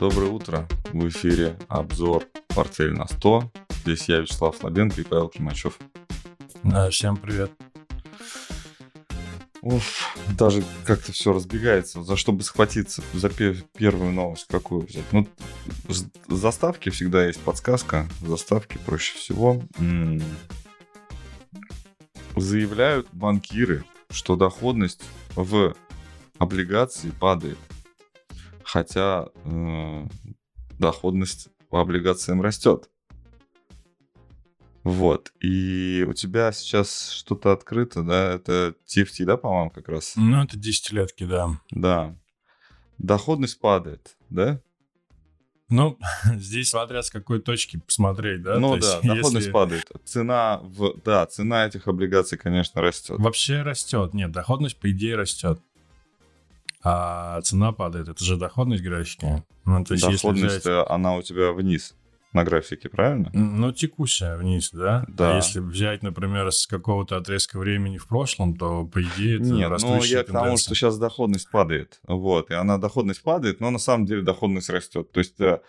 Доброе утро. В эфире обзор «Портфель на 100». Здесь я, Вячеслав Слабенко и Павел Климачев. Да, всем привет. Уф, даже как-то все разбегается. За что бы схватиться? За первую новость какую взять? Ну, заставки всегда есть подсказка. Заставки проще всего. М-м. Заявляют банкиры, что доходность в облигации падает хотя э, доходность по облигациям растет. Вот. И у тебя сейчас что-то открыто, да? Это TFT, да, по-моему, как раз? Ну, это десятилетки, да. Да. Доходность падает, да? Ну, здесь смотря с какой точки посмотреть, да? Ну То да, есть, доходность если... падает. Цена в... Да, цена этих облигаций, конечно, растет. Вообще растет. Нет, доходность, по идее, растет а цена падает. Это же доходность графики. Ну, то есть доходность, взять... она у тебя вниз на графике, правильно? Ну, текущая вниз, да? Да. А если взять, например, с какого-то отрезка времени в прошлом, то, по идее, это Нет, ну, я к тому, что сейчас доходность падает. Вот, и она, доходность падает, но на самом деле доходность растет. То есть э,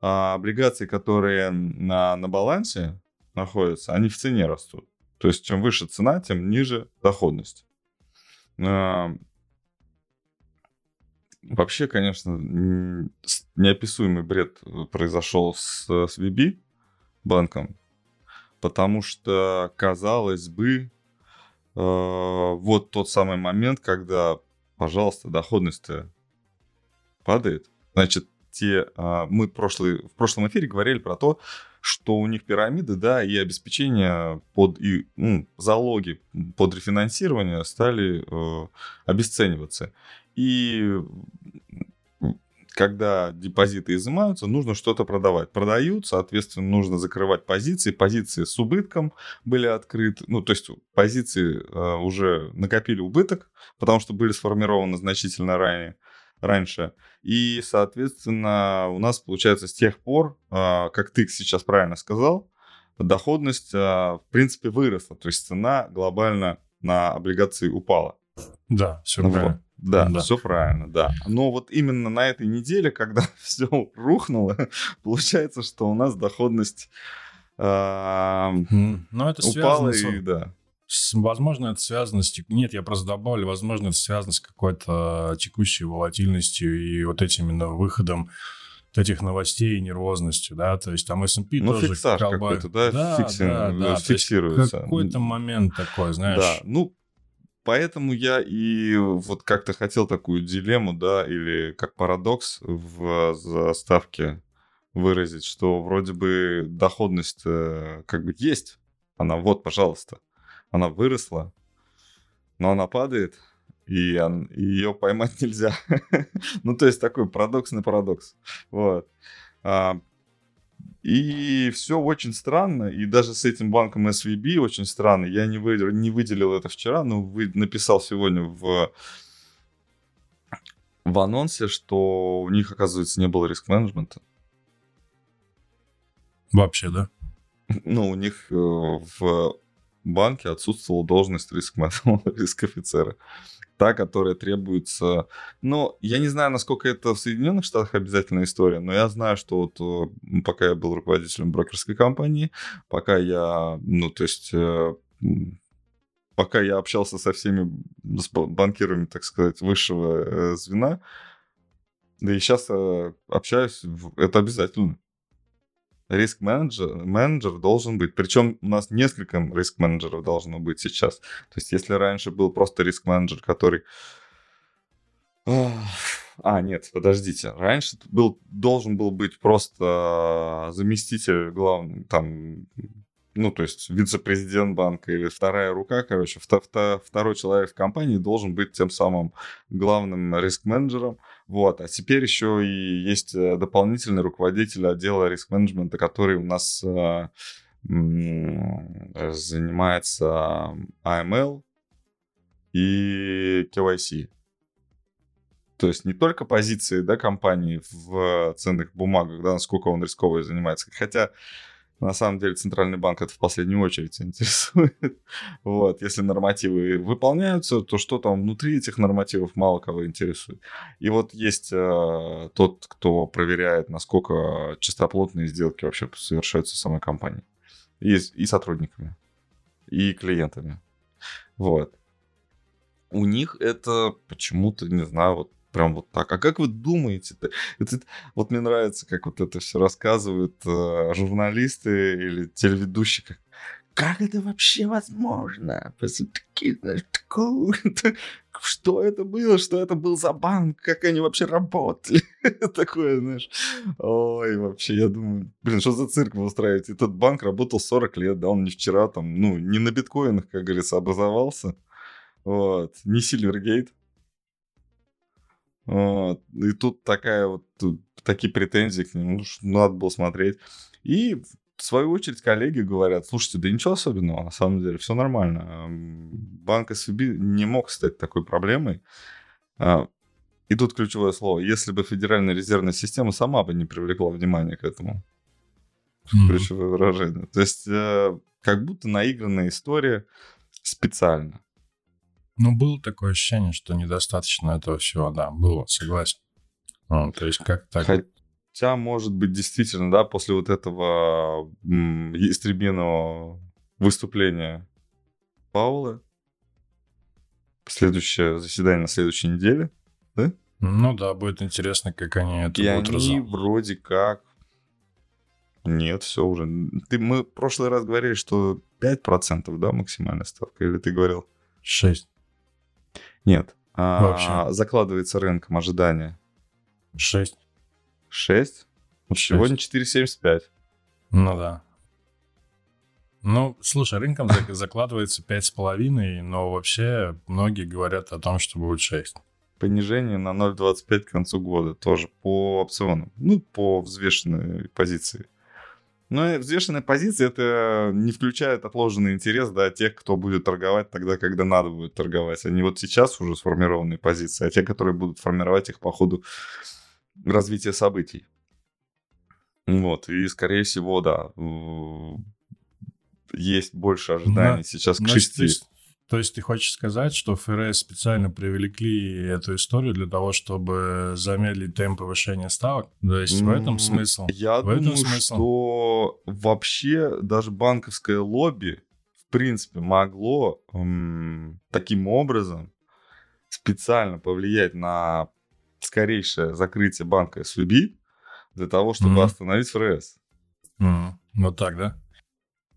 а, облигации, которые на, на балансе находятся, они в цене растут. То есть, чем выше цена, тем ниже доходность. А, Вообще, конечно, неописуемый бред э, произошел с, с VB банком, потому что, казалось бы, э, вот тот самый момент, когда, пожалуйста, доходность-то падает. Значит, те, э, мы прошлый, в прошлом эфире говорили про то, что у них пирамиды, да, и обеспечение под и ну, залоги под рефинансирование стали э, обесцениваться. И когда депозиты изымаются, нужно что-то продавать. Продают, соответственно, нужно закрывать позиции. Позиции с убытком были открыты. Ну, то есть позиции э, уже накопили убыток, потому что были сформированы значительно ранее раньше. И, соответственно, у нас, получается, с тех пор, э, как ты сейчас правильно сказал, доходность, э, в принципе, выросла. То есть цена глобально на облигации упала. Да, все ну, правильно. Да, да, все правильно, да. Но вот именно на этой неделе, когда все рухнуло, получается, что у нас доходность э, это упала и да. С, возможно, это связано с... Нет, я просто добавлю, возможно, это связано с какой-то текущей волатильностью и вот этим именно выходом вот этих новостей и нервозностью, да, то есть там S&P ну, тоже... фиксаж какой-то, да, да, фикси... да, да, фиксируется. какой-то момент такой, знаешь... Да, ну, Поэтому я и вот как-то хотел такую дилемму, да, или как парадокс в заставке выразить, что вроде бы доходность э, как бы есть, она вот, пожалуйста, она выросла, но она падает, и ее поймать нельзя. ну, то есть такой парадоксный парадокс. Вот. А, и все очень странно, и даже с этим банком SVB очень странно. Я не, вы, не выделил это вчера, но вы, написал сегодня в, в анонсе, что у них, оказывается, не было риск-менеджмента. Вообще, да? Ну, у них э, в банке отсутствовала должность риск-офицера та, которая требуется. Но я не знаю, насколько это в Соединенных Штатах обязательная история, но я знаю, что вот э, пока я был руководителем брокерской компании, пока я, ну, то есть э, пока я общался со всеми с банкирами, так сказать, высшего э, звена, да и сейчас общаюсь, это обязательно риск-менеджер менеджер должен быть. Причем у нас несколько риск-менеджеров должно быть сейчас. То есть если раньше был просто риск-менеджер, который... А, нет, подождите. Раньше был, должен был быть просто заместитель главный, там, ну, то есть вице-президент банка или вторая рука, короче, второй человек в компании должен быть тем самым главным риск-менеджером. Вот. А теперь еще и есть э, дополнительный руководитель отдела риск-менеджмента, который у нас э, занимается AML и KYC. То есть не только позиции да, компании в ценных бумагах, да, насколько он рисковый занимается. Хотя На самом деле Центральный банк это в последнюю очередь интересует. вот, если нормативы выполняются, то что там внутри этих нормативов мало кого интересует. И вот есть э, тот, кто проверяет, насколько чистоплотные сделки вообще совершаются самой компанией. И, и сотрудниками, и клиентами. Вот. У них это почему-то, не знаю, вот Прям вот так. А как вы думаете? -то? Это, вот мне нравится, как вот это все рассказывают э, журналисты или телеведущие. Как, как это вообще возможно? Такие, знаешь, что это было? Что это был за банк? Как они вообще работали? Такое, знаешь. Ой, вообще, я думаю, блин, что за цирк вы устраиваете? Этот банк работал 40 лет, да, он не вчера там, ну, не на биткоинах, как говорится, образовался. Вот. Не Сильвергейт. Вот. И тут такая вот, такие претензии к нему, ну, надо было смотреть. И в свою очередь коллеги говорят, слушайте, да ничего особенного, на самом деле, все нормально. Банк SVB не мог стать такой проблемой. А, и тут ключевое слово. Если бы Федеральная резервная система сама бы не привлекла внимание к этому. Mm-hmm. Ключевое выражение. То есть, э, как будто наигранная история специально. Ну, было такое ощущение, что недостаточно этого всего, да, было, согласен. Ну, то есть как так? Хотя, может быть, действительно, да, после вот этого м- истребиного выступления Паула, следующее заседание на следующей неделе, да? Ну да, будет интересно, как они это И будут они вроде как... Нет, все уже. Ты, мы в прошлый раз говорили, что 5%, да, максимальная ставка? Или ты говорил? 6. Нет. А, Вообще. Закладывается рынком ожидания. 6. 6? Вот 6. сегодня 4,75. Ну да. Ну, слушай, рынком закладывается 5,5, но вообще многие говорят о том, что будет 6. Понижение на 0,25 к концу года тоже по опционам. Ну, по взвешенной позиции. Но взвешенная позиция это не включает отложенный интерес да, тех, кто будет торговать тогда, когда надо будет торговать. Они вот сейчас уже сформированные позиции, а те, которые будут формировать их по ходу развития событий. Вот, и скорее всего, да, есть больше ожиданий да, сейчас к шести. То есть ты хочешь сказать, что ФРС специально привлекли эту историю для того, чтобы замедлить темп повышения ставок? То есть в этом смысл? Я в думаю, этом смысл? что вообще даже банковское лобби в принципе могло м, таким образом специально повлиять на скорейшее закрытие банка SVB для того, чтобы mm-hmm. остановить ФРС. Mm-hmm. Вот так, да?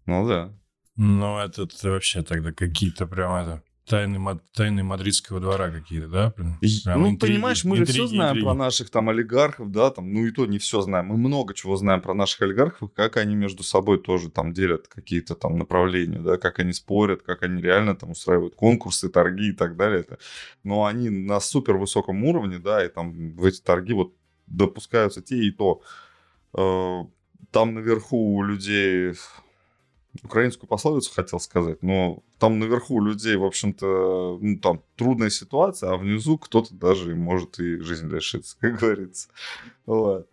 Ну да. Ну, это, это вообще тогда какие-то прям это тайны, тайны мадридского двора какие-то, да? Прям ну, интриги, понимаешь, мы интриги, же все знаем интриги. про наших там олигархов, да, там, ну и то не все знаем. Мы много чего знаем про наших олигархов, как они между собой тоже там делят какие-то там направления, да, как они спорят, как они реально там устраивают конкурсы, торги и так далее. Это, но они на супер высоком уровне, да, и там в эти торги вот допускаются те и то. Э, там наверху у людей украинскую пословицу хотел сказать, но там наверху людей, в общем-то, ну, там трудная ситуация, а внизу кто-то даже может и жизнь лишиться, как говорится. Вот.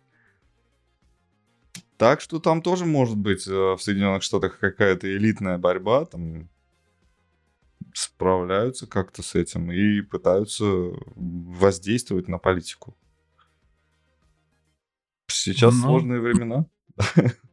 Так что там тоже может быть э, в Соединенных Штатах какая-то элитная борьба, там справляются как-то с этим и пытаются воздействовать на политику. Сейчас ну, сложные времена.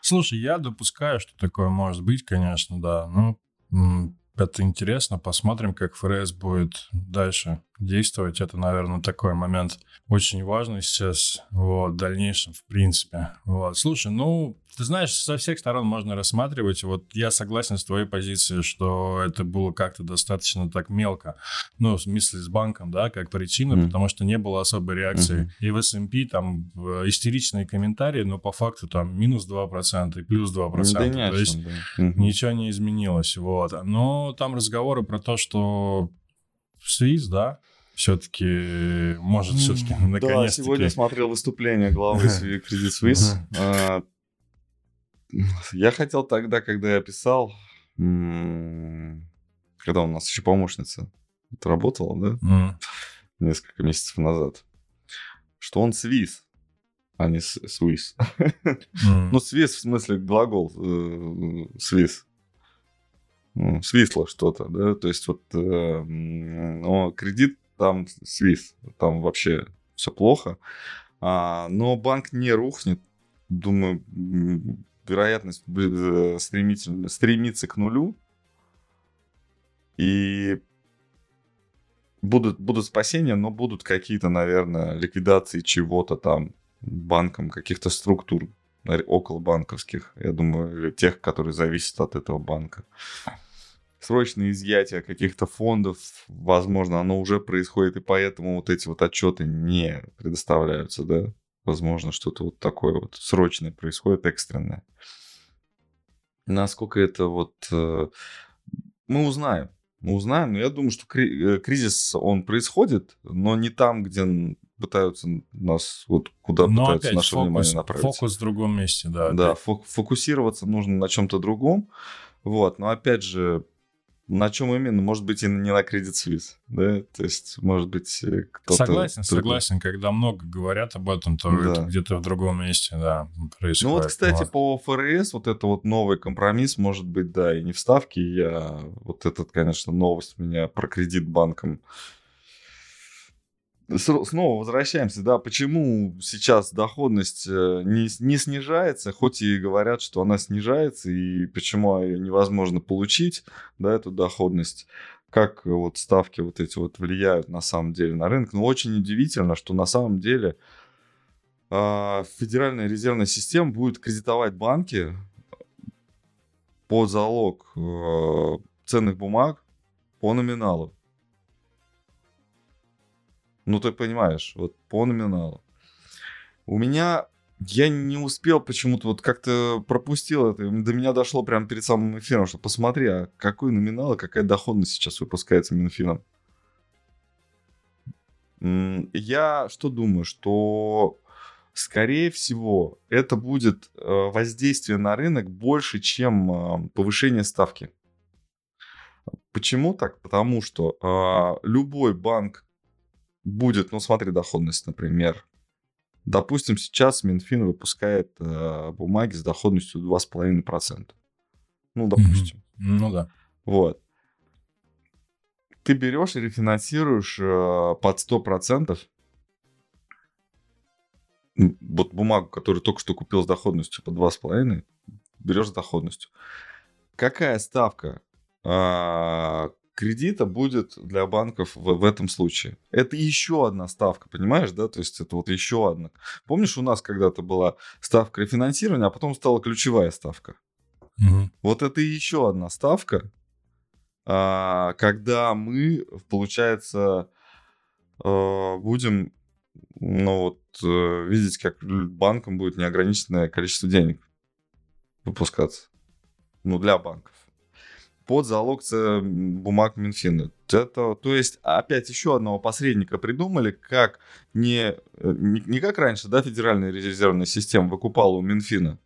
Слушай, я допускаю, что такое может быть, конечно, да. Ну, это интересно. Посмотрим, как ФРС будет дальше действовать. Это, наверное, такой момент очень важный сейчас, вот, в дальнейшем, в принципе. Вот. Слушай, ну, ты знаешь, со всех сторон можно рассматривать. Вот я согласен с твоей позицией, что это было как-то достаточно так мелко. Ну, в смысле с банком, да, как причина, mm. потому что не было особой реакции. Mm-hmm. И в S&P там истеричные комментарии, но по факту там минус 2% и плюс 2%. Да, То есть да. mm-hmm. ничего не изменилось. Вот. Но там разговоры про то, что Свиз, да, все-таки может все-таки наконец-таки... Да, сегодня смотрел выступление главы Credit Suisse. А, я хотел тогда, когда я писал, когда у нас еще помощница работала, да, несколько месяцев назад, что он свиз. а не. Mm. ну, Swiss в смысле глагол э, Swiss. Ну, свисло что-то, да, то есть вот э, но кредит там Swiss, там вообще все плохо, а, но банк не рухнет, думаю, вероятность э, стремительно, стремится к нулю, и будут, будут спасения, но будут какие-то, наверное, ликвидации чего-то там банком, каких-то структур около банковских, я думаю, или тех, которые зависят от этого банка. Срочное изъятие каких-то фондов, возможно, оно уже происходит, и поэтому вот эти вот отчеты не предоставляются, да? Возможно, что-то вот такое вот срочное происходит, экстренное. Насколько это вот... Э, мы узнаем. Мы узнаем, но я думаю, что э, кризис, он происходит, но не там, где пытаются нас, вот куда но пытаются наше фокус, внимание направить. Фокус в другом месте, да. Да, фокусироваться нужно на чем-то другом. Вот, но опять же, на чем именно? Может быть, и не на Credit Suisse, да? То есть, может быть, э, кто-то... Согласен, другой. согласен. Когда много говорят об этом, то да. это где-то в другом месте, да, происходит. Ну вот, кстати, вот. по ФРС вот это вот новый компромисс, может быть, да, и не вставки. Я... Вот этот, конечно, новость меня про кредит банком снова возвращаемся, да, почему сейчас доходность э, не, не снижается, хоть и говорят, что она снижается, и почему невозможно получить, да, эту доходность, как вот ставки вот эти вот влияют на самом деле на рынок. Но очень удивительно, что на самом деле э, Федеральная резервная система будет кредитовать банки под залог э, ценных бумаг по номиналу. Ну, ты понимаешь, вот по номиналу. У меня я не успел почему-то, вот как-то пропустил это. До меня дошло прямо перед самым эфиром, что посмотри, а какой номинал и какая доходность сейчас выпускается Минфином. Я что думаю, что скорее всего это будет э, воздействие на рынок больше, чем э, повышение ставки. Почему так? Потому что а, любой банк будет, ну смотри, доходность, например. Допустим, сейчас Минфин выпускает э, бумаги с доходностью 2,5%. Ну, допустим. Mm-hmm. Ну да. Вот. Ты берешь и рефинансируешь э, под 100% вот бумагу, которую только что купил с доходностью по 2,5, берешь с доходностью. Какая ставка а, кредита будет для банков в, в этом случае. Это еще одна ставка, понимаешь, да? То есть это вот еще одна. Помнишь, у нас когда-то была ставка рефинансирования, а потом стала ключевая ставка. Угу. Вот это еще одна ставка, а, когда мы, получается, а, будем ну, вот, э, видеть, как банкам будет неограниченное количество денег выпускаться. Ну, для банков под залог бумаг Минфина. Это, то есть, опять еще одного посредника придумали, как не, не, не как раньше, да, Федеральная резервная система выкупала у Минфина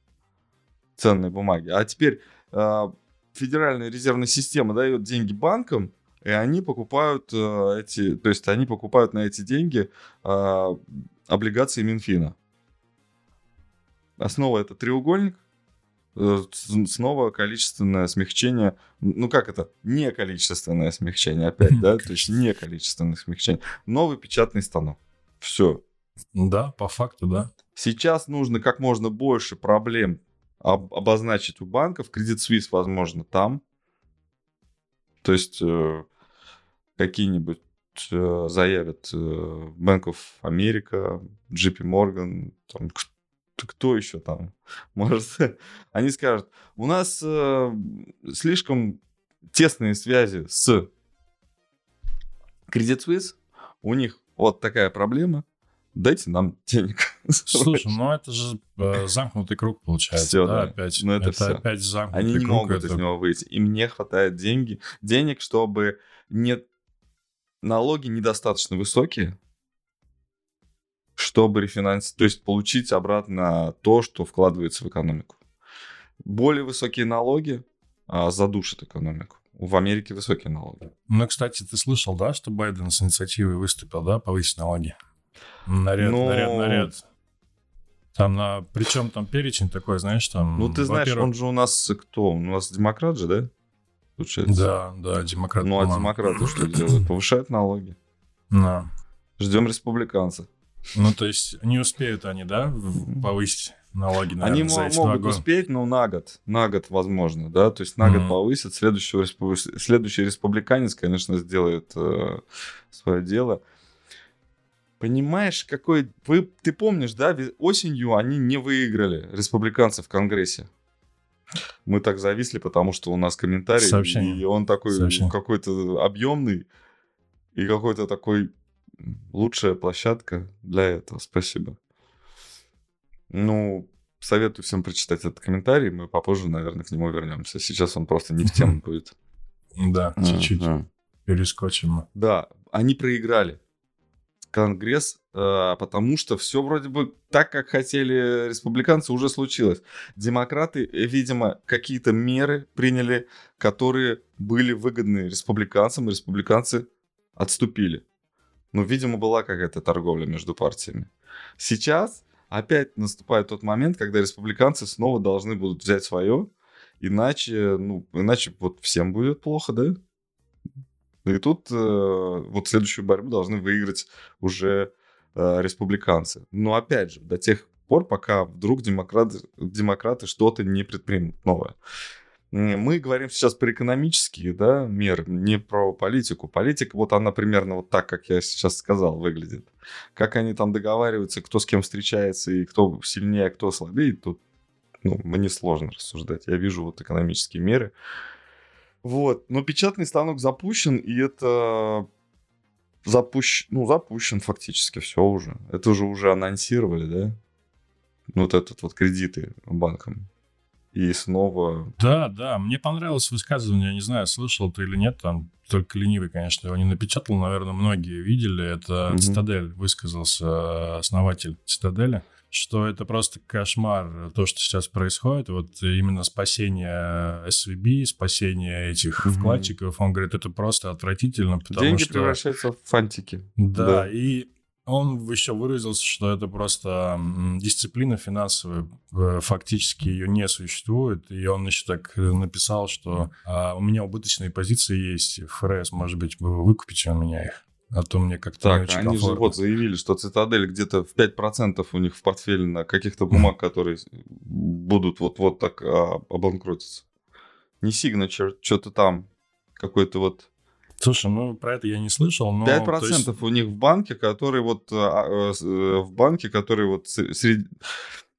ценные бумаги, а теперь э, Федеральная резервная система дает деньги банкам, и они покупают э, эти, то есть они покупают на эти деньги э, облигации Минфина. Основа это треугольник, Э, снова количественное смягчение. Ну как это? Не количественное смягчение опять, да? То есть не количественное смягчение. Новый печатный станок. Все. Да, по факту, да. Сейчас нужно как можно больше проблем об- обозначить у банков. Кредит Suisse, возможно, там. То есть э, какие-нибудь э, заявят э, Bank of America, JP Morgan, там, кто еще там? Может, они скажут, у нас э, слишком тесные связи с Credit Suisse, у них вот такая проблема, дайте нам денег. Слушай, ну это же э, замкнутый круг получается. Все, да, да. опять. Ну это, это все. опять замкнутый Они не круг, могут это... из него выйти. Им не хватает деньги, денег, чтобы не налоги недостаточно высокие, чтобы рефинансировать, то есть получить обратно то, что вкладывается в экономику. Более высокие налоги а, задушат экономику. В Америке высокие налоги. Ну, кстати, ты слышал, да, что Байден с инициативой выступил, да, повысить налоги? Наряд, ну, наряд, наряд. Там на... Причем там перечень такой, знаешь, там... Ну, ты знаешь, он же у нас кто? У нас демократ же, да? Получается. Да, да, демократ. Ну, а демократы что делают? Повышают налоги. Да. Ждем республиканцев. Ну, то есть не успеют они, да, повысить налоги, наверное, Они за могут успеть, но на год. На год, возможно, да. То есть на mm-hmm. год повысят. Следующего. Следующий республиканец, конечно, сделает э, свое дело. Понимаешь, какой... Вы, ты помнишь, да, осенью они не выиграли республиканцы в Конгрессе. Мы так зависли, потому что у нас комментарий, Сообщение. и он такой Сообщение. какой-то объемный и какой-то такой лучшая площадка для этого. Спасибо. Ну, советую всем прочитать этот комментарий. Мы попозже, наверное, к нему вернемся. Сейчас он просто не в тему будет. Да, чуть-чуть перескочим. Да, они проиграли. Конгресс, э, потому что все вроде бы так, как хотели республиканцы, уже случилось. Демократы, видимо, какие-то меры приняли, которые были выгодны республиканцам, и республиканцы отступили. Ну, видимо, была какая-то торговля между партиями. Сейчас опять наступает тот момент, когда республиканцы снова должны будут взять свое, иначе, ну, иначе вот всем будет плохо, да? И тут э, вот следующую борьбу должны выиграть уже э, республиканцы. Но опять же, до тех пор, пока вдруг демократы, демократы что-то не предпримут новое. Мы говорим сейчас про экономические да, меры, не про политику. Политика, вот она примерно вот так, как я сейчас сказал, выглядит. Как они там договариваются, кто с кем встречается и кто сильнее, кто слабее, тут ну, мне сложно рассуждать. Я вижу вот экономические меры. Вот, но печатный станок запущен, и это запущен, ну, запущен фактически все уже. Это уже уже анонсировали, да? Вот этот вот кредиты банкам и снова... Да, да, мне понравилось высказывание, я не знаю, слышал ты или нет, там только ленивый, конечно, его не напечатал, наверное, многие видели, это угу. Цитадель высказался, основатель Цитадели, что это просто кошмар, то, что сейчас происходит, вот именно спасение SVB, спасение этих угу. вкладчиков, он говорит, это просто отвратительно, потому Деньги что... превращаются в фантики. Да, да, и он еще выразился, что это просто дисциплина финансовая, э, фактически ее не существует. И он еще так написал, что а, у меня убыточные позиции есть, ФРС, может быть, вы выкупите у меня их. А то мне как-то Так, они комфортно. же вот заявили, что Цитадель где-то в 5% у них в портфеле на каких-то бумаг, которые будут вот-вот так а, обанкротиться. Не Signature, что-то там, какой-то вот Слушай, ну про это я не слышал, но... 5% есть... у них в банке, который вот... А, а, э, в банке, который вот среди...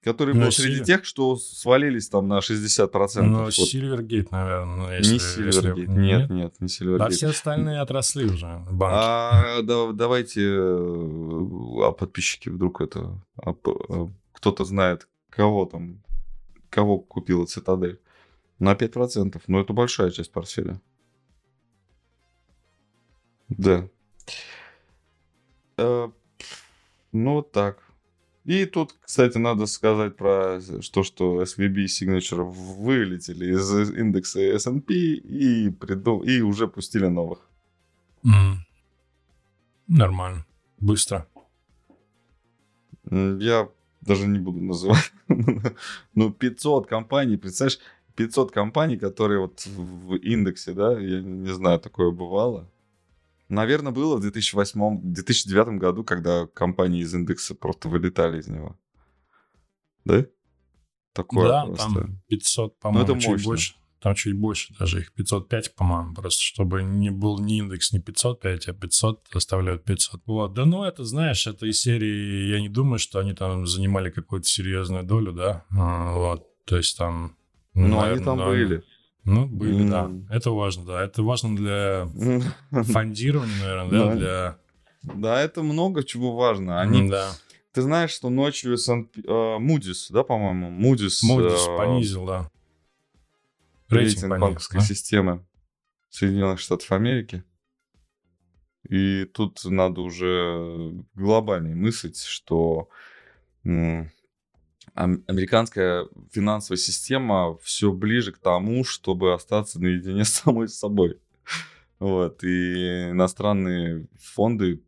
Который ну, был среди Сильвер... тех, что свалились там на 60%. Ну, вот. Наверное. Ну, если, не Silvergate, если... нет, нет, не Silvergate. А все остальные отросли уже, банки. А, да, давайте, а подписчики вдруг это... А, а, кто-то знает, кого там, кого купила Цитадель. На 5%, но это большая часть портфеля. Да. Э, ну, вот так. И тут, кстати, надо сказать про то, что SVB и Signature вылетели из индекса S&P и, приду... и уже пустили новых. Mm. Нормально. Быстро. Я даже не буду называть. ну, 500 компаний, представляешь, 500 компаний, которые вот в индексе, да, я не знаю, такое бывало. Наверное, было в 2008-2009 году, когда компании из индекса просто вылетали из него. Да? Такое да, просто. там 500, по-моему, ну, это чуть мощно. больше. Там чуть больше, даже их 505, по-моему, просто чтобы не был ни индекс не 505, а 500 оставляют 500. Вот, да ну это, знаешь, это из серии, я не думаю, что они там занимали какую-то серьезную долю, да, а, вот, то есть там... Ну, наверное, они там да, были. Ну, были, mm. да. Это важно, да. Это важно для фондирования, наверное, да, для... Да, это много чего важно. Они... Да. Ты знаешь, что ночью Moody's, да, по-моему, Moody's... Moody's понизил, да. Рейтинг, рейтинг банковской да? системы Соединенных Штатов Америки. И тут надо уже глобальнее мыслить, что американская финансовая система все ближе к тому, чтобы остаться наедине с самой собой. Вот, и иностранные фонды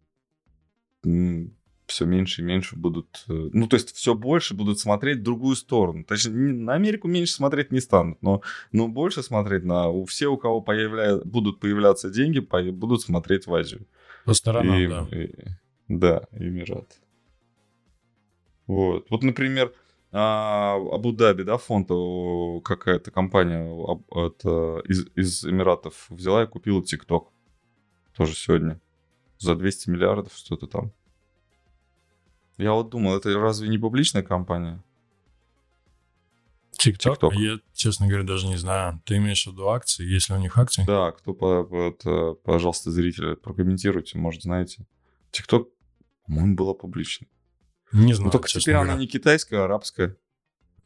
все меньше и меньше будут, э, ну, то есть все больше будут смотреть в другую сторону. Точнее, на Америку меньше смотреть не станут, но, но больше смотреть на... У все, у кого появля... будут появляться деньги, будут смотреть в Азию. По сторонам, и, да. И, да, Эмират. Вот. Вот, например, а, Абу-Даби, да, фонд, какая-то компания это, из, из Эмиратов взяла и купила ТикТок. Тоже сегодня. За 200 миллиардов что-то там. Я вот думал, это разве не публичная компания? TikTok? Я, честно говоря, даже не знаю. Ты имеешь в виду акции? Есть ли у них акции? Да, кто, по, пожалуйста, зрители, прокомментируйте, может, знаете. TikTok, по-моему, была публичной. Не знаю, Но только теперь говоря. она не китайская, а арабская.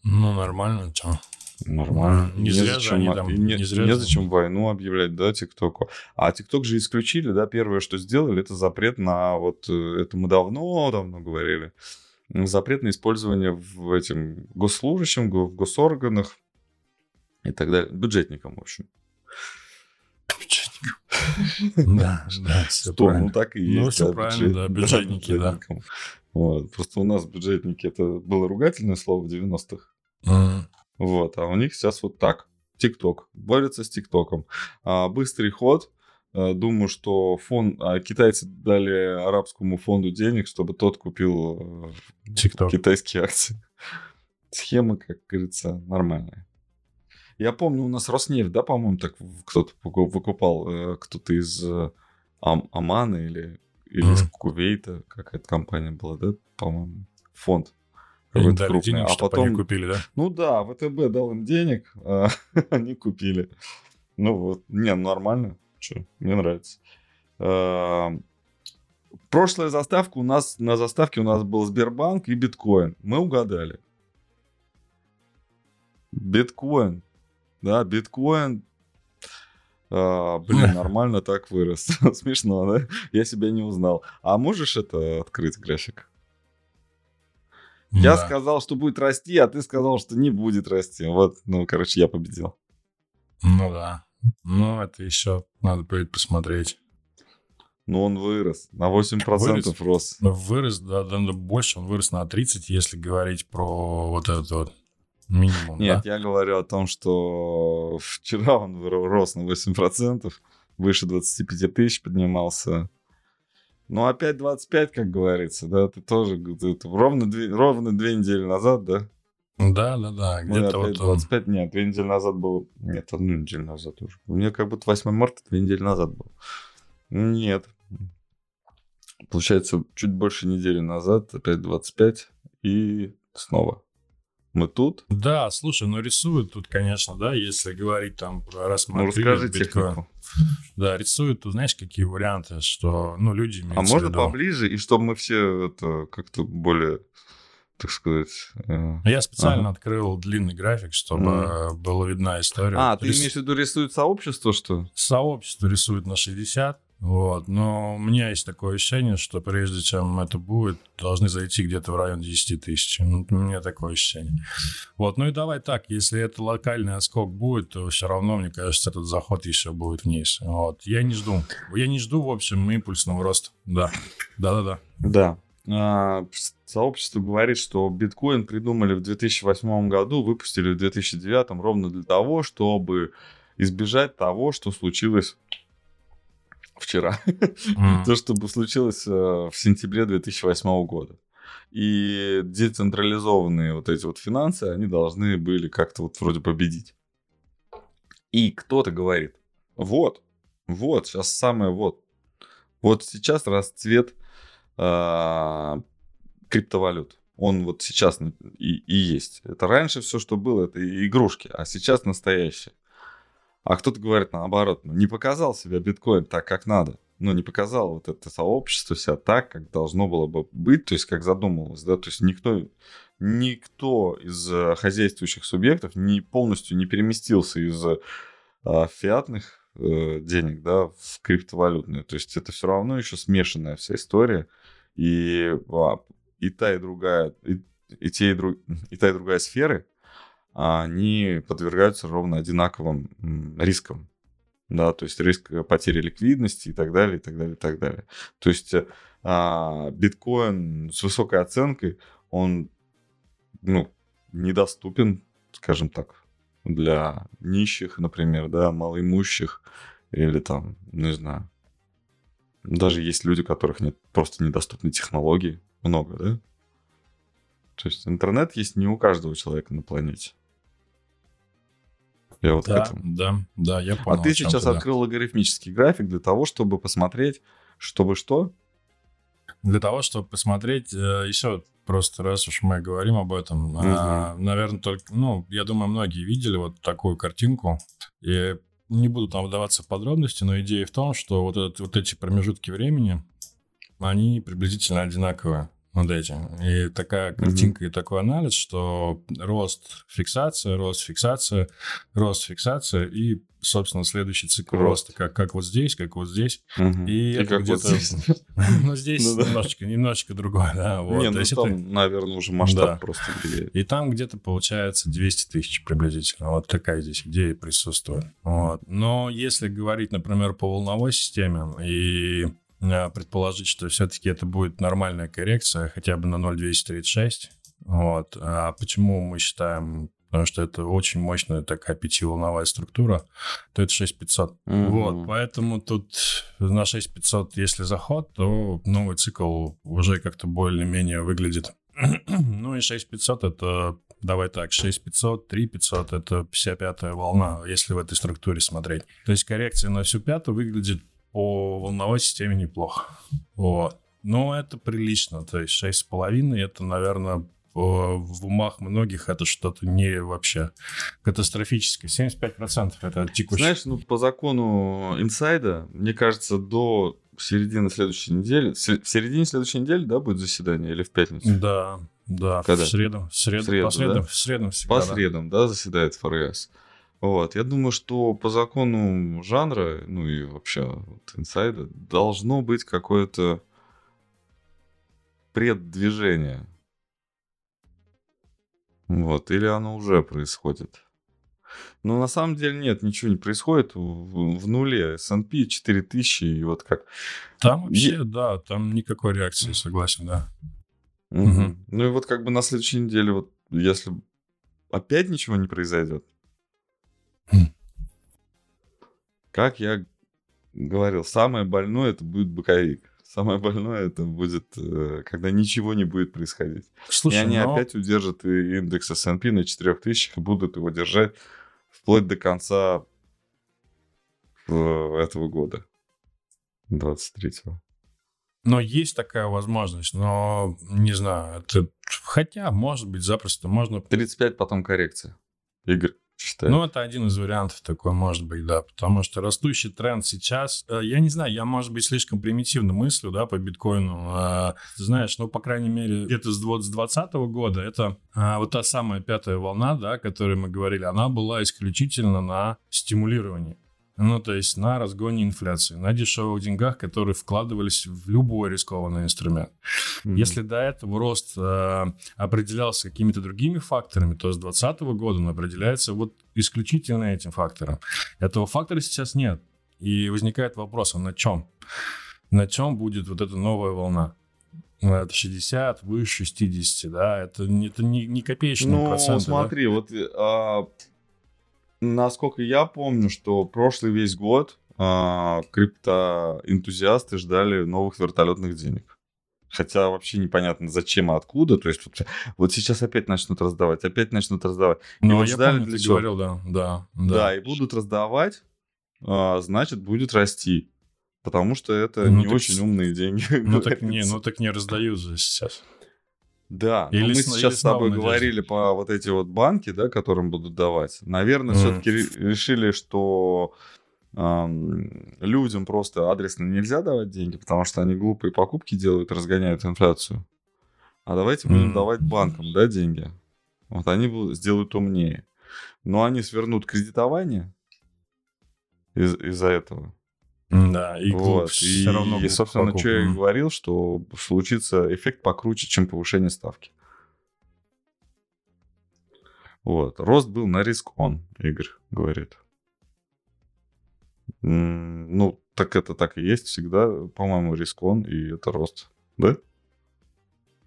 Ну, нормально, что? Нормально. Не, не зря же они там... Не, не зря незачем войну объявлять, да, ТикТоку. А ТикТок же исключили, да, первое, что сделали, это запрет на вот... Э, это мы давно-давно говорили. Запрет на использование в этим госслужащим, в госорганах и так далее. Бюджетникам, в общем. Бюджетникам. Да, да, все правильно. Ну, так и есть. Ну, все правильно, да, бюджетники, да. Вот. Просто у нас бюджетники это было ругательное слово в 90-х. Вот, а у них сейчас вот так. ТикТок. Борются с ТикТоком. А, быстрый ход. А, думаю, что фонд, а, китайцы дали арабскому фонду денег, чтобы тот купил TikTok. китайские акции. Схема, как говорится, нормальная. Я помню, у нас Роснефть, да, по-моему, так кто-то выкупал, э, кто-то из э, Ам Амана или, или из Кувейта, какая-то компания была, да, по-моему, фонд. Дали крупный. денег, а потом они купили, да? Ну да, ВТБ дал им денег, а они купили. Ну вот, не, нормально, что, мне нравится. А, прошлая заставка у нас, на заставке у нас был Сбербанк и биткоин. Мы угадали. Биткоин. Да, биткоин а, блин, нормально так вырос. Смешно, да? Я себя не узнал. А можешь это открыть график? Я да. сказал, что будет расти, а ты сказал, что не будет расти. Вот, ну, короче, я победил. Ну да. Ну, это еще надо будет посмотреть. Ну, он вырос. На 8% вырос, рос. Ну, вырос, да, да, больше. Он вырос на 30, если говорить про вот этот вот минимум. Нет, да? я говорю о том, что вчера он рос на 8%, выше 25 тысяч поднимался. Ну, опять 25, как говорится, да, ты тоже ты, ты, ровно, две, ровно две недели назад, да? Да, да, да. Где-то вот 25, он... нет, две недели назад был. Нет, одну неделю назад уже. У меня как будто 8 марта две недели назад был. Нет. Получается, чуть больше недели назад, опять 25, и снова мы тут. Да, слушай, ну рисуют тут, конечно, да, если говорить там про рассмотрение. Ну, расскажи технику. Да, рисуют, тут знаешь, какие варианты, что, ну, люди А можно поближе, и чтобы мы все это как-то более так сказать. Э... Я специально ага. открыл длинный график, чтобы mm. была видна история. А, ты Рис... имеешь в виду рисует сообщество, что? Сообщество рисует на 60, вот. Но у меня есть такое ощущение, что прежде чем это будет, должны зайти где-то в район 10 тысяч. Ну, у меня такое ощущение. Вот. Ну и давай так, если это локальный отскок будет, то все равно, мне кажется, этот заход еще будет вниз. Вот. Я не жду. Я не жду, в общем, импульсного роста. Да. Да-да-да. Да. А, сообщество говорит, что биткоин придумали в 2008 году, выпустили в 2009 ровно для того, чтобы избежать того, что случилось вчера. Mm. То, что случилось э, в сентябре 2008 года. И децентрализованные вот эти вот финансы, они должны были как-то вот вроде победить. И кто-то говорит, вот, вот, сейчас самое вот. Вот сейчас расцвет э, криптовалют. Он вот сейчас и, и есть. Это раньше все, что было, это игрушки, а сейчас настоящее. А кто-то говорит наоборот, ну, не показал себя биткоин так, как надо. Ну, не показал вот это сообщество себя так, как должно было бы быть, то есть как задумывалось, да, то есть никто, никто из э, хозяйствующих субъектов не полностью не переместился из а, фиатных э, денег, да, в криптовалютные. То есть это все равно еще смешанная вся история. И, а, и та, и другая, и, и, те, и, друг, и та, и другая сферы, они подвергаются ровно одинаковым рискам. Да, то есть риск потери ликвидности и так далее, и так далее, и так далее. То есть а, биткоин с высокой оценкой, он, ну, недоступен, скажем так, для нищих, например, да, малоимущих, или там, не знаю. Даже есть люди, у которых нет просто недоступны технологии. Много, да? То есть интернет есть не у каждого человека на планете. Я вот да, к этому. Да, да, я понял. А ты сейчас ты, открыл да. логарифмический график для того, чтобы посмотреть, чтобы что? Для того, чтобы посмотреть э, еще просто раз уж мы говорим об этом, угу. а, наверное, только, ну, я думаю, многие видели вот такую картинку. И не буду там вдаваться в подробности, но идея в том, что вот, этот, вот эти промежутки времени, они приблизительно одинаковые вот эти. И такая картинка mm-hmm. и такой анализ, что рост, фиксация, рост, фиксация, рост, фиксация и, собственно, следующий цикл рост. роста, как, как вот здесь, как вот здесь. Mm-hmm. И, и это где-то... Вот ну, здесь ну, немножечко, немножечко другое, да. Вот. Не, ну там, это... наверное, уже масштаб да. просто влияет. И там где-то получается 200 тысяч приблизительно. Вот такая здесь идея присутствует. Вот. Но если говорить, например, по волновой системе и предположить, что все-таки это будет нормальная коррекция, хотя бы на 0,236. Вот. А почему мы считаем потому что это очень мощная такая пятиволновая структура, то это 6500. Mm-hmm. Вот, поэтому тут на 6500, если заход, то новый цикл уже как-то более-менее выглядит. ну и 6500 это, давай так, 6500, 3500 это 55-я волна, если в этой структуре смотреть. То есть коррекция на всю пятую выглядит по волновой системе неплохо. Вот. Но это прилично. То есть 6,5 это, наверное, в умах многих это что-то не вообще катастрофическое. 75% это текущее. Знаешь, ну по закону инсайда, мне кажется, до середины следующей недели, в середине следующей недели, да, будет заседание или в пятницу? Да, да, Когда? в среду. В среду, среду по средам, да? в средам всегда. По средам, да, заседает ФРС. Вот, я думаю, что по закону жанра, ну и вообще вот, инсайда, должно быть какое-то преддвижение. Вот, или оно уже происходит. Но на самом деле нет, ничего не происходит. В, в нуле S&P 4000 и вот как... Там вообще, и... да, там никакой реакции, согласен, да. Угу. Угу. Ну и вот как бы на следующей неделе, вот если опять ничего не произойдет, как я говорил, самое больное это будет боковик. Самое больное это будет, э, когда ничего не будет происходить. Слушай, и они но... опять удержат индекс S&P на 4000 и будут его держать вплоть до конца э, этого года, 23-го. Но есть такая возможность, но не знаю, это... хотя, может быть, запросто можно... 35, потом коррекция. Игорь считаю. Ну, это один из вариантов такой, может быть, да. Потому что растущий тренд сейчас... Э, я не знаю, я, может быть, слишком примитивно мыслю, да, по биткоину. А, знаешь, ну, по крайней мере, где-то с 2020 года это а, вот та самая пятая волна, да, о которой мы говорили, она была исключительно на стимулировании. Ну, то есть на разгоне инфляции, на дешевых деньгах, которые вкладывались в любой рискованный инструмент. Mm-hmm. Если до этого рост э, определялся какими-то другими факторами, то с 2020 года он определяется вот исключительно этим фактором. Этого фактора сейчас нет. И возникает вопрос, а на чем? На чем будет вот эта новая волна? Это 60, выше 60, да, это, это не, не копеечные ну, проценты. Ну, смотри, да? вот а, насколько я помню, что прошлый весь год а, криптоэнтузиасты ждали новых вертолетных денег. Хотя вообще непонятно, зачем и откуда. То есть вот, вот сейчас опять начнут раздавать, опять начнут раздавать. Ну, вот я ждали помню, для ты чего? говорил, да, да, да. Да, и будут раздавать, а, значит, будет расти. Потому что это ну, не так, очень умные деньги. Ну так, не, ну так не раздают же сейчас. Да, или но мы с, сейчас с тобой говорили по вот эти вот банки, да, которым будут давать. Наверное, mm. все-таки решили, что эм, людям просто адресно нельзя давать деньги, потому что они глупые покупки делают, разгоняют инфляцию. А давайте mm. будем давать банкам, да, деньги. Вот они будут, сделают умнее. Но они свернут кредитование из- из-за этого. Да, и вот. все и, равно. И, собственно, что я говорил, что случится эффект покруче, чем повышение ставки. Вот. Рост был на риск он, Игорь говорит. Ну, так это так и есть всегда, по-моему, рискон, и это рост. Да?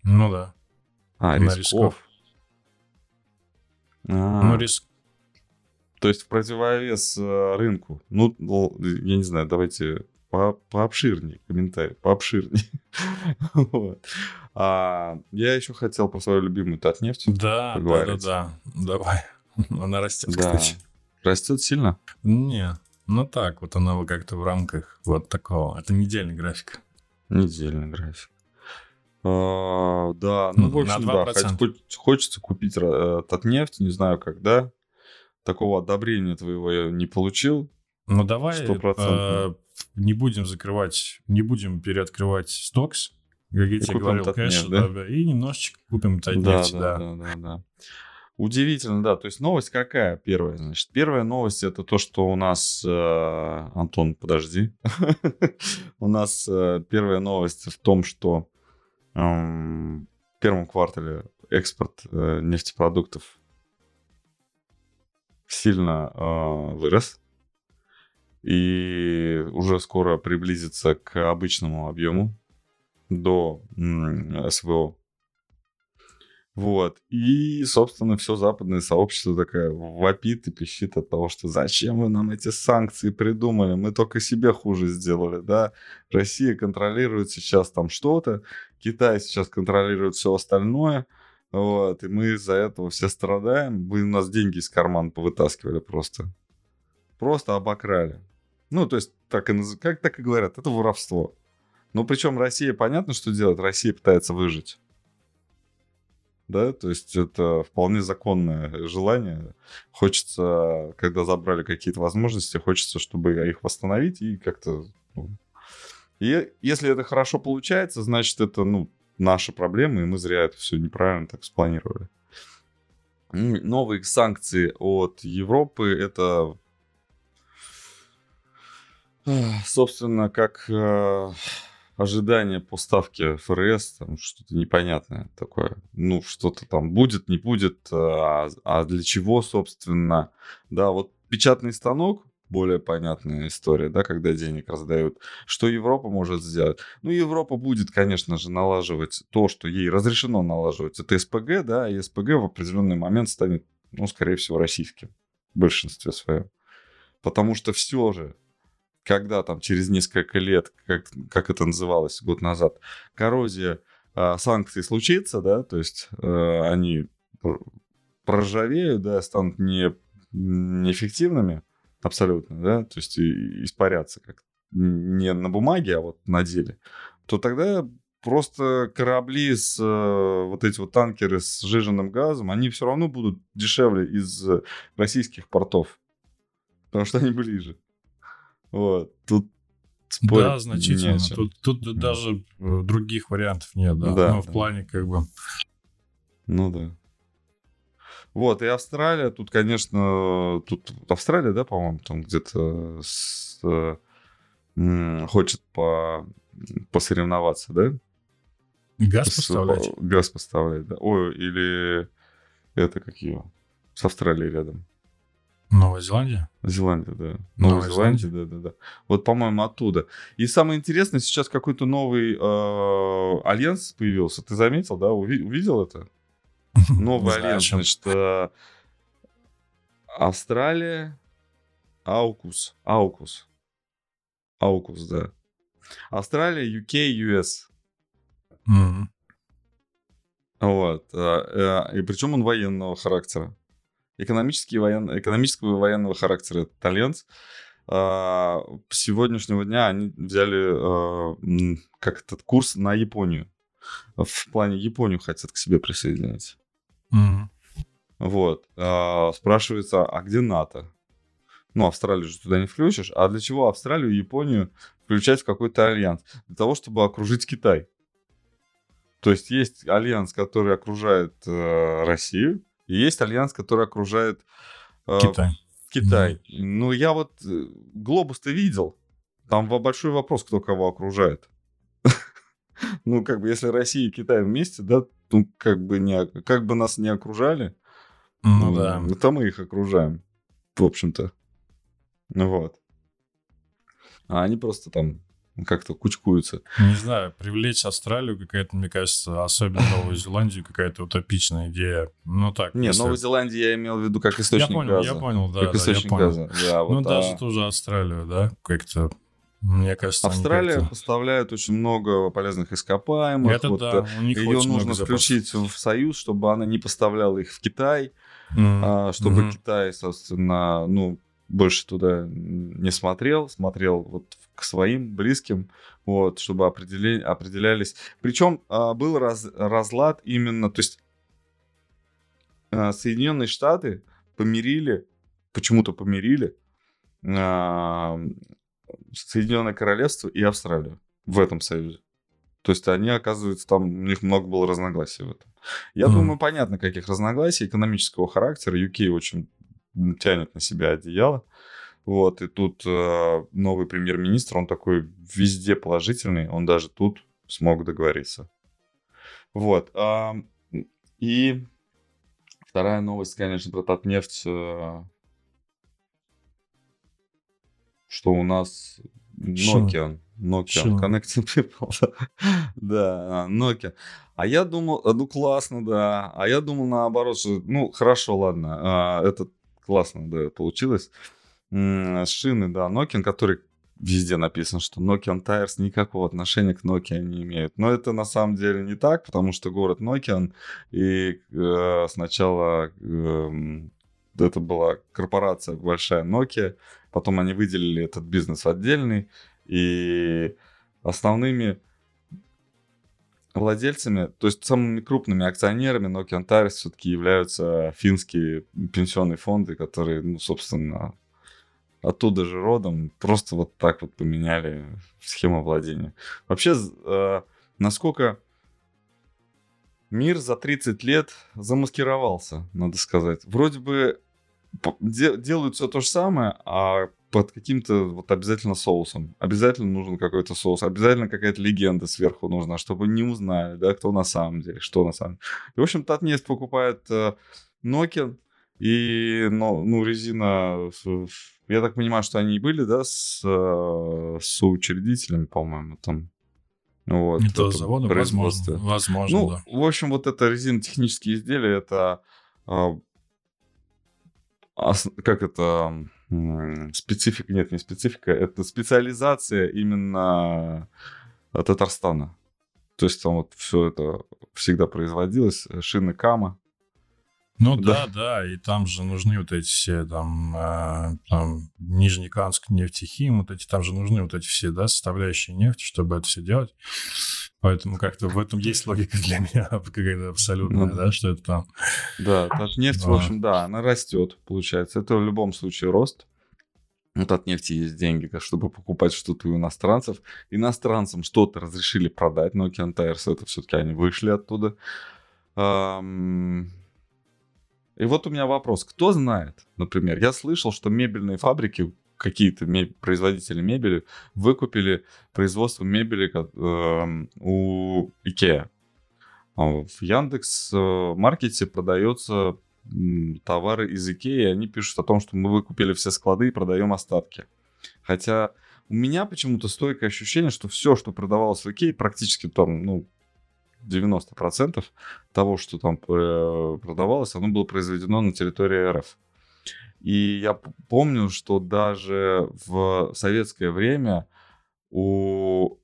Ну да. А, На рисков. А, Ну, риск. То есть в противовес э, рынку. Ну, я не знаю, давайте по пообширнее комментарий, пообширнее. Вот. А, я еще хотел про свою любимую Татнефть. Да, да, да, да. Давай. Она растет, Да. кстати. Растет сильно? Не, ну так, вот она как-то в рамках вот такого. Это недельный график. Недельный график. А, да, ну, в На общем, да, 2%. хоть- хоть- хочется купить э, Татнефть, не знаю когда. Такого одобрения твоего я не получил. Ну давай э, не будем закрывать, не будем переоткрывать стокс, как я тебе говорил, кэш, да? да, и немножечко купим Да, Татнефть, да, да. да, да, да. Удивительно, да. То есть новость какая первая? Значит, первая новость это то, что у нас... э, Антон, подожди. У нас э, первая новость в том, что эм, в первом квартале экспорт э, нефтепродуктов сильно э, вырос. И уже скоро приблизится к обычному объему до СВО. Вот. И, собственно, все западное сообщество такое вопит и пищит от того, что зачем вы нам эти санкции придумали? Мы только себе хуже сделали, да? Россия контролирует сейчас там что-то, Китай сейчас контролирует все остальное, вот, и мы из-за этого все страдаем. Вы у нас деньги из кармана повытаскивали просто. Просто обокрали. Ну, то есть, так и, как так и говорят, это воровство. Ну, причем Россия, понятно, что делает, Россия пытается выжить да, то есть это вполне законное желание. Хочется, когда забрали какие-то возможности, хочется, чтобы их восстановить и как-то... ну, И если это хорошо получается, значит, это, ну, наша проблема, и мы зря это все неправильно так спланировали. М, Новые санкции от Европы — это, собственно, как э, ожидание по ставке ФРС, там что-то непонятное такое. Ну, что-то там будет, не будет, а, а для чего, собственно. Да, вот печатный станок, более понятная история, да, когда денег раздают. Что Европа может сделать? Ну, Европа будет, конечно же, налаживать то, что ей разрешено налаживать. Это СПГ, да, и СПГ в определенный момент станет, ну, скорее всего, российским в большинстве своем. Потому что все же, когда там через несколько лет, как, как это называлось год назад, коррозия а, санкций случится, да, то есть э, они пр- проржавеют, да, станут не, неэффективными абсолютно, да, то есть и- испарятся как не на бумаге, а вот на деле, то тогда просто корабли с э, вот эти вот танкеры с сжиженным газом, они все равно будут дешевле из э, российских портов, потому что они ближе. Вот, тут спорить Да, значительно. Тут, тут даже э, других вариантов нет, да. Да, ну, в да. плане как бы... Ну да. Вот, и Австралия, тут, конечно, тут Австралия, да, по-моему, там где-то с, э, хочет по, посоревноваться, да? Газ С- поставлять? по- Газ поставлять, да. Ой, или это как его? С Австралией рядом. Новая Зеландия? Зеландия, да. Новая Новая Зеландия, да, да, да. Вот, по-моему, оттуда. И самое интересное, сейчас какой-то новый э, альянс появился. Ты заметил, да? Уви- увидел это? Новый альянс, значит, э, Австралия, AUKUS, AUKUS, AUKUS, да. Австралия, UK, US. Вот. э, э, И причем он военного характера. Экономический воен... Экономического и военного характера этот альянс. А, С сегодняшнего дня они взяли как этот курс на Японию. В плане Японию хотят к себе присоединить. Мгм. Вот. А, Спрашивается, а где НАТО? Ну, Австралию же туда не включишь. А для чего Австралию и Японию включать в какой-то альянс? Для того, чтобы окружить Китай. То есть есть альянс, который окружает э, Россию, и есть альянс, который окружает э, Китай. Китай. Ну, я вот э, глобус ты видел. Там большой вопрос, кто кого окружает. Ну, как бы, если Россия и Китай вместе, да, ну, как бы, не, как бы нас не окружали, Ну да. то мы их окружаем, в общем-то. Ну вот. а они просто там как-то кучкуются. Не знаю, привлечь Австралию какая-то, мне кажется, особенно Новую Зеландию, какая-то утопичная идея. Ну так. Нет, если... Новую Зеландию я имел в виду как источник я понял, газа. Я понял, да. Как да, источник газа. Да, ну, вот, даже а... тоже Австралию, да, как-то мне кажется, Австралия как-то... поставляет очень много полезных ископаемых. Это вот, да, у них ее нужно включить запасов. в союз, чтобы она не поставляла их в Китай, Mm. а, чтобы Мгм. Китай, собственно, ну больше туда не смотрел, смотрел вот к своим близким, вот, чтобы определе- определялись. Причем а, был раз- разлад именно, то есть а, Соединенные Штаты помирили, почему-то помирили Соединенное Королевство и Австралию в этом союзе. То есть они, оказывается, там у них много было разногласий в этом. Я Мгм. думаю, понятно, каких разногласий экономического характера. UK очень тянет на себя одеяло. Вот, и тут э, новый премьер-министр, он такой везде положительный, он даже тут смог договориться. Вот. а, и вторая новость, конечно, про Татнефть, э, что у нас? Nokia, Nokia, Что? Connecting People, да, Nokia. А я думал, э, ну классно, да. А я думал наоборот, что, ну хорошо, ладно, а, это классно, да, получилось. Шины, да, Nokia, который везде написано, что Nokian Tires никакого отношения к Nokia не имеют. Но это на самом деле не так, потому что город Nokian, и э, сначала эм, это была корпорация большая Nokia, потом они выделили этот бизнес отдельный, и основными владельцами, то есть самыми крупными акционерами Nokian Tires все-таки являются финские пенсионные фонды, которые, ну, собственно, оттуда же родом, просто вот так вот поменяли схему владения. Вообще, э, насколько мир за 30 лет замаскировался, надо сказать. Вроде бы делают все то же самое, а под каким-то вот обязательно соусом. Обязательно нужен какой-то соус, обязательно какая-то легенда сверху нужна, чтобы не узнали, да, кто на самом деле, что на самом деле. И, в общем, Татнефть покупает э, Nokia, и, ну, ну, резина, я так понимаю, что они и были, да, с э, соучредителями, по-моему, там. Вот, Этого это завода, возможно, возможно, Ну, да. в общем, вот это резинотехнические изделия, это а, ос- как это специфика, нет, не специфика, это специализация именно Татарстана. То есть там вот все это всегда производилось, шины Кама. Ну Да. да, да, и там же нужны вот эти все там, э, там Нижнекамск, нефтехим, вот эти, там же нужны вот эти все, да, составляющие нефти, чтобы это все делать. Поэтому как-то в этом есть логика для меня какая-то абсолютная, Ну, да, что это там. Да, Татнефть, в Да. общем, да, она растет, получается. Это в любом случае рост. У Татнефти есть деньги, чтобы покупать что-то у иностранцев. Иностранцам что-то разрешили продать, но Tires, это все-таки они вышли оттуда. И вот у меня вопрос. Кто знает, например, я слышал, что мебельные фабрики, какие-то ме- производители мебели выкупили производство мебели эм, у Икеа. А В Яндекс э, Маркете продается товары из Икеи, они пишут о том, что мы выкупили все склады и продаем остатки. Хотя у меня почему-то стойкое ощущение, что все, что продавалось в Икее, практически там, ну, 90% того, что там э, продавалось, оно было произведено на территории РФ. И я помню, что даже в советское время у,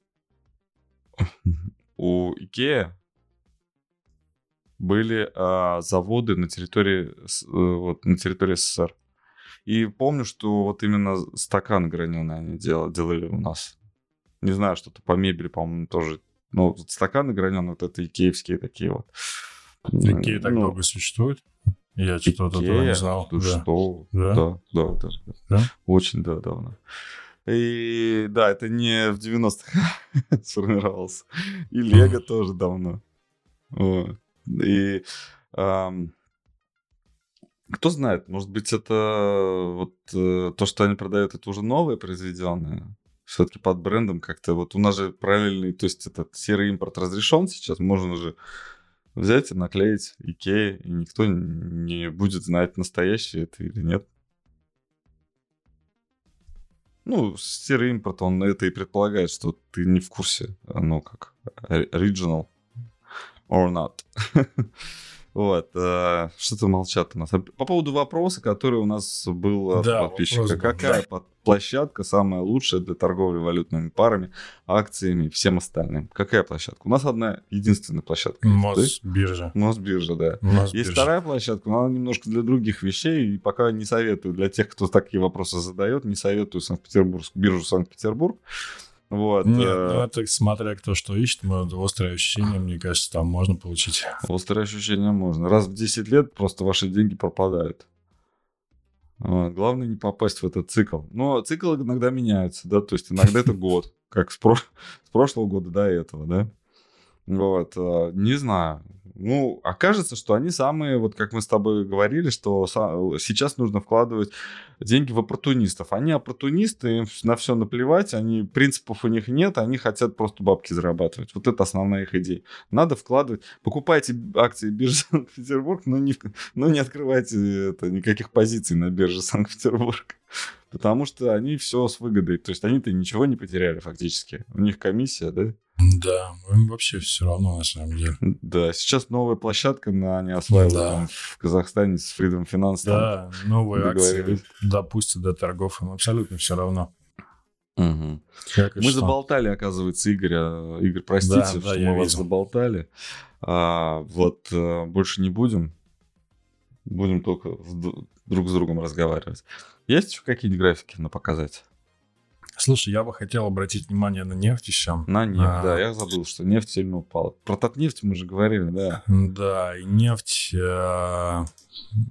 у Икея были а, заводы на территории, э, вот, на территории СССР. И помню, что вот именно стаканы граненые они дел- делали у нас. Не знаю, что-то по мебели, по-моему, тоже. Ну, вот стаканы граненые, вот это икеевские такие вот. Какие так Ну, долго существуют? Я что-то этого не знал. Ты да. что? Да? Да, да, да. да. Очень, да, давно. И да, это не в 90-х сформировался. И Лего тоже давно. Вот. И кто знает, может быть, это вот э, то, что они продают, это уже новое произведенное. Все-таки под брендом как-то. Вот у нас же параллельный, то есть этот серый импорт разрешен сейчас. Можно же взять и наклеить Икея, и никто не будет знать, настоящее это или нет. Ну, серый импорт, он это и предполагает, что ты не в курсе, ну, как original or not. Вот. Э, что-то молчат у нас. По поводу вопроса, который у нас был от да, подписчика. Какая да. площадка самая лучшая для торговли валютными парами, акциями и всем остальным? Какая площадка? У нас одна единственная площадка. Мосбиржа. Мосбиржа, да. Мосбиржа. Есть вторая площадка, но она немножко для других вещей. И пока не советую для тех, кто такие вопросы задает, не советую Санкт-Петербург, биржу Санкт-Петербург. Вот. Нет, э, ну это смотря кто что ищет, острое ощущение, мне кажется, там можно получить. Острое ощущение можно. Раз в 10 лет просто ваши деньги пропадают. Вот. Главное не попасть в этот цикл. Но цикл иногда меняется, да, то есть иногда это год, как с, про... с прошлого года до этого, да. Вот, э, не знаю. Ну, окажется, что они самые, вот как мы с тобой говорили, что сейчас нужно вкладывать деньги в оппортунистов. Они оппортунисты, им на все наплевать, они, принципов у них нет, они хотят просто бабки зарабатывать. Вот это основная их идея. Надо вкладывать. Покупайте акции биржи Санкт-Петербург, но не, но не открывайте это, никаких позиций на бирже Санкт-Петербург. Потому что они все с выгодой. То есть они-то ничего не потеряли фактически. У них комиссия, да? Да, им вообще все равно, на самом деле. Да, сейчас новая площадка на осваивают да. в Казахстане с Freedom Finance. Да, новые акции допустят до торгов, им абсолютно все равно. Угу. Мы что? заболтали, оказывается, Игоря. Игорь, простите, да, что да, мы вас заболтали. А, вот э, больше не будем. Будем только друг с другом разговаривать. Есть еще какие-нибудь графики на показать? Слушай, я бы хотел обратить внимание на нефть еще. На нефть, а... да, я забыл, что нефть сильно упала. Про Татнефть мы же говорили, да. Да, и нефть, э,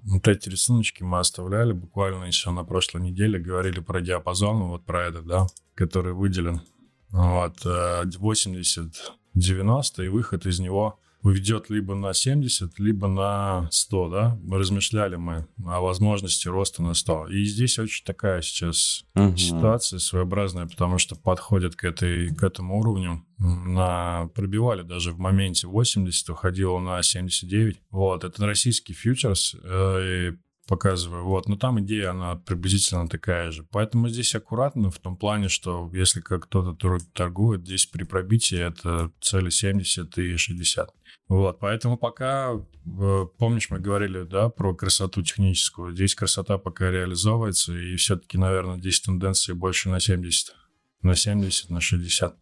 вот эти рисуночки мы оставляли буквально еще на прошлой неделе, говорили про диапазон, вот про это, да, который выделен. Вот, 80-90 э, и выход из него уведет либо на 70, либо на 100, да? Размышляли мы о возможности роста на 100. И здесь очень такая сейчас угу. ситуация своеобразная, потому что подходят к, этой, к этому уровню. На, пробивали даже в моменте 80, уходило на 79. Вот, это российский фьючерс. Э, показываю. Вот, но там идея, она приблизительно такая же. Поэтому здесь аккуратно в том плане, что если как кто-то торгует, здесь при пробитии это цели 70 и 60. Вот, поэтому пока, э, помнишь, мы говорили, да, про красоту техническую. Здесь красота пока реализовывается, и все-таки, наверное, здесь тенденции больше на 70. На 70, на 60.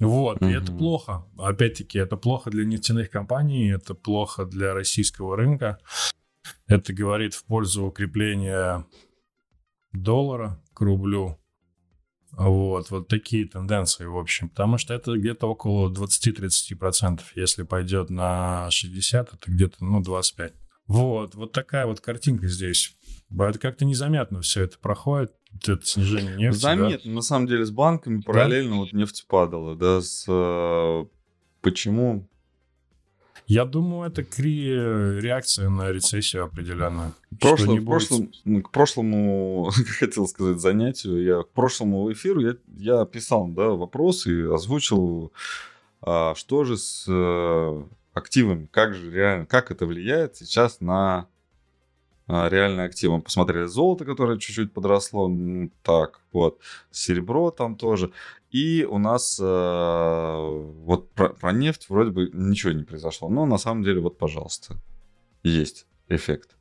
Вот, mm-hmm. и это плохо. Опять-таки, это плохо для нефтяных компаний, это плохо для российского рынка. Это говорит в пользу укрепления доллара к рублю. Вот, вот такие тенденции, в общем. Потому что это где-то около 20-30%. Если пойдет на 60, это где-то, ну, 25. Вот, вот такая вот картинка здесь. Это как-то незаметно все это проходит, это снижение нефти. Заметно, да? на самом деле, с банками параллельно да? вот нефть падала, да, с... Э, почему? Я думаю, это кри реакция на рецессию определенная. Прошло, в прошлом, к прошлому, хотел сказать, занятию, я к прошлому эфиру я, я писал да, вопрос и озвучил, а, что же с а, активами, как же реально, как это влияет сейчас на реальные активы. Мы посмотрели золото, которое чуть-чуть подросло, ну, так, вот, серебро там тоже. И у нас э, вот про, про нефть вроде бы ничего не произошло. Но на самом деле, вот, пожалуйста, есть эффект.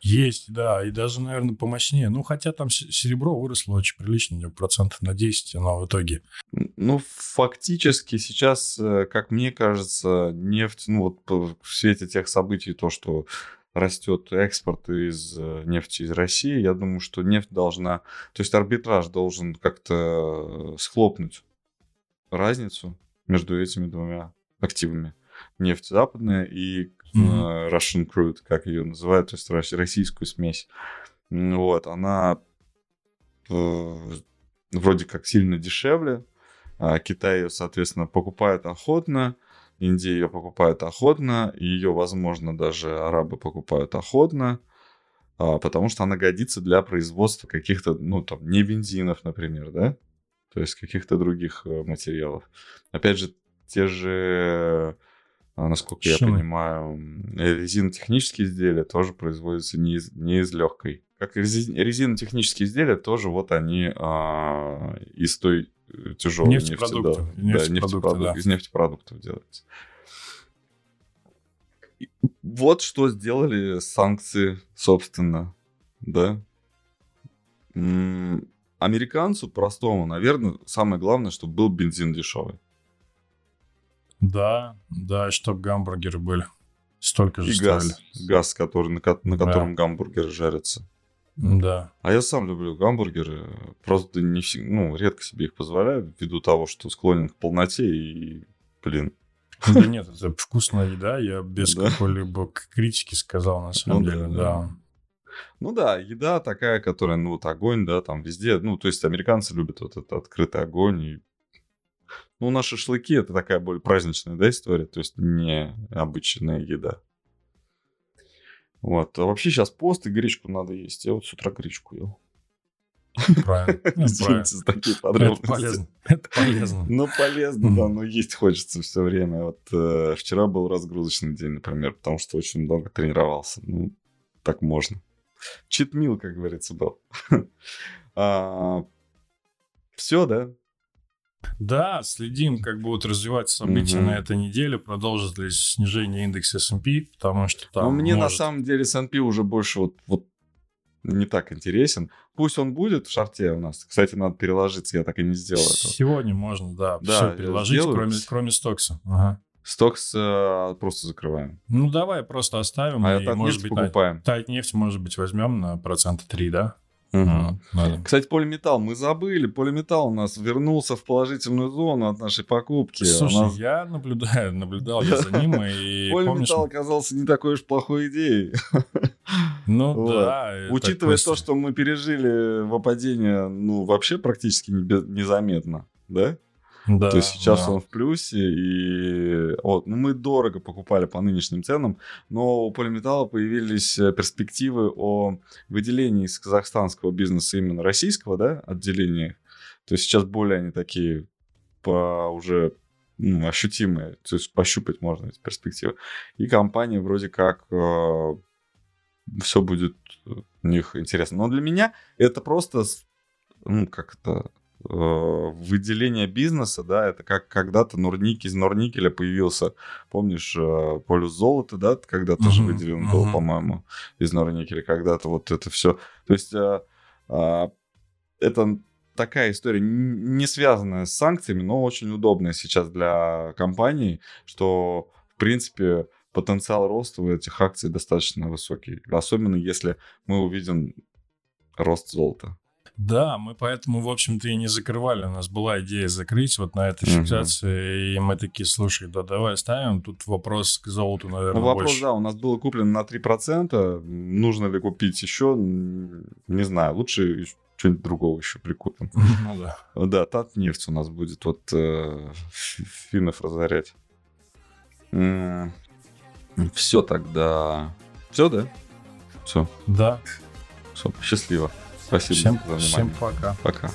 Есть, да, и даже, наверное, помощнее. Ну, хотя там серебро выросло очень прилично, процентов на 10, но в итоге. Ну, фактически сейчас, э, как мне кажется, нефть, ну, вот в свете тех событий, то, что растет экспорт из э, нефти из России, я думаю, что нефть должна, то есть арбитраж должен как-то схлопнуть разницу между этими двумя активами. Нефть западная и mm-hmm. Russian crude, как ее называют, то есть российскую смесь. Вот, она э, вроде как сильно дешевле, а Китай ее, соответственно, покупает охотно, Индия ее покупает охотно, ее, возможно, даже арабы покупают охотно, а, потому что она годится для производства каких-то, ну, там, не бензинов, например, да? То есть каких-то других э, материалов. Опять же, те же, а, насколько Шины. я понимаю, резинотехнические изделия тоже производятся не из, не из легкой как резинотехнические изделия, тоже вот они а, из той тяжелой нефти, да, да, нефтепродук, да. из нефтепродуктов делается. Вот что сделали санкции, собственно, да. Американцу простому, наверное, самое главное, чтобы был бензин дешевый. Да, да, чтобы гамбургеры были. Столько же И стоили. газ, газ, который, на, на котором да. гамбургеры жарятся. Да. А я сам люблю гамбургеры. Просто не ну, редко себе их позволяю, ввиду того, что склонен к полноте и, блин. Да нет, это вкусная еда, я без да. какой-либо критики сказал, на самом ну, деле, да. да. Ну да, еда такая, которая, ну вот огонь, да, там везде. Ну, то есть американцы любят вот этот открытый огонь. И... Ну, наши шашлыки это такая более праздничная, да, история, то есть не обычная еда. Вот. А вообще сейчас пост и гречку надо есть. Я вот с утра гречку ел. Правильно. Ну, Извините за такие подробности. Это полезно. Это полезно. Ну, полезно, да, но есть хочется все время. Вот э, вчера был разгрузочный день, например, потому что очень много тренировался. Ну, так можно. Читмил, как говорится, был. а, все, да? Да, следим, как будут развиваться события угу. на этой неделе, продолжит ли снижение индекса S&P, потому что там Но мне может... на самом деле S&P уже больше вот, вот не так интересен. Пусть он будет в шарте у нас. Кстати, надо переложиться, я так и не сделал этого. Сегодня можно, да, да все переложить, кроме, кроме стокса. Ага. Стокс э, просто закрываем. Ну, давай просто оставим. А и, может быть, покупаем. Тайт нефть, может быть, возьмем на процента 3, да? Угу. А, Кстати, полиметалл мы забыли. Полиметалл у нас вернулся в положительную зону от нашей покупки. Слушай, нас... я наблюдаю, наблюдал я за ним и Полиметалл оказался не такой уж плохой идеей. Ну да. Учитывая то, что мы пережили выпадение, ну вообще практически незаметно, да? Да, То есть сейчас да. он в плюсе, и вот, ну, мы дорого покупали по нынешним ценам, но у полиметалла появились э, перспективы о выделении из казахстанского бизнеса именно российского, да, отделения. То есть сейчас более они такие по уже ну, ощутимые, то есть пощупать можно эти перспективы. И компания вроде как э, все будет у них интересно. Но для меня это просто, ну, как то Э, выделение бизнеса, да, это как когда-то Норник из Норникеля появился, помнишь, э, полюс золота, да, когда тоже uh-huh, выделен uh-huh. был, по-моему, из Норникеля, когда-то вот это все. То есть а, а, это такая история, не связанная с санкциями, но очень удобная сейчас для компаний, что, в принципе, потенциал роста у этих акций достаточно высокий. Особенно если мы увидим рост золота. Да, мы поэтому, в общем-то, и не закрывали. У нас была идея закрыть вот на этой фиксации, угу. и мы такие, слушай, да давай ставим. Тут вопрос к золоту, наверное, Ну, вопрос, больше. да, у нас было куплено на 3%. Нужно ли купить еще? Не знаю, лучше что-нибудь другого еще прикупим. Ну да. Да, Татнефть у нас будет вот э, финнов разорять. Все тогда. Все, да? Все. Да. Все, счастливо. Спасибо всем, за внимание. Всем пока. Пока.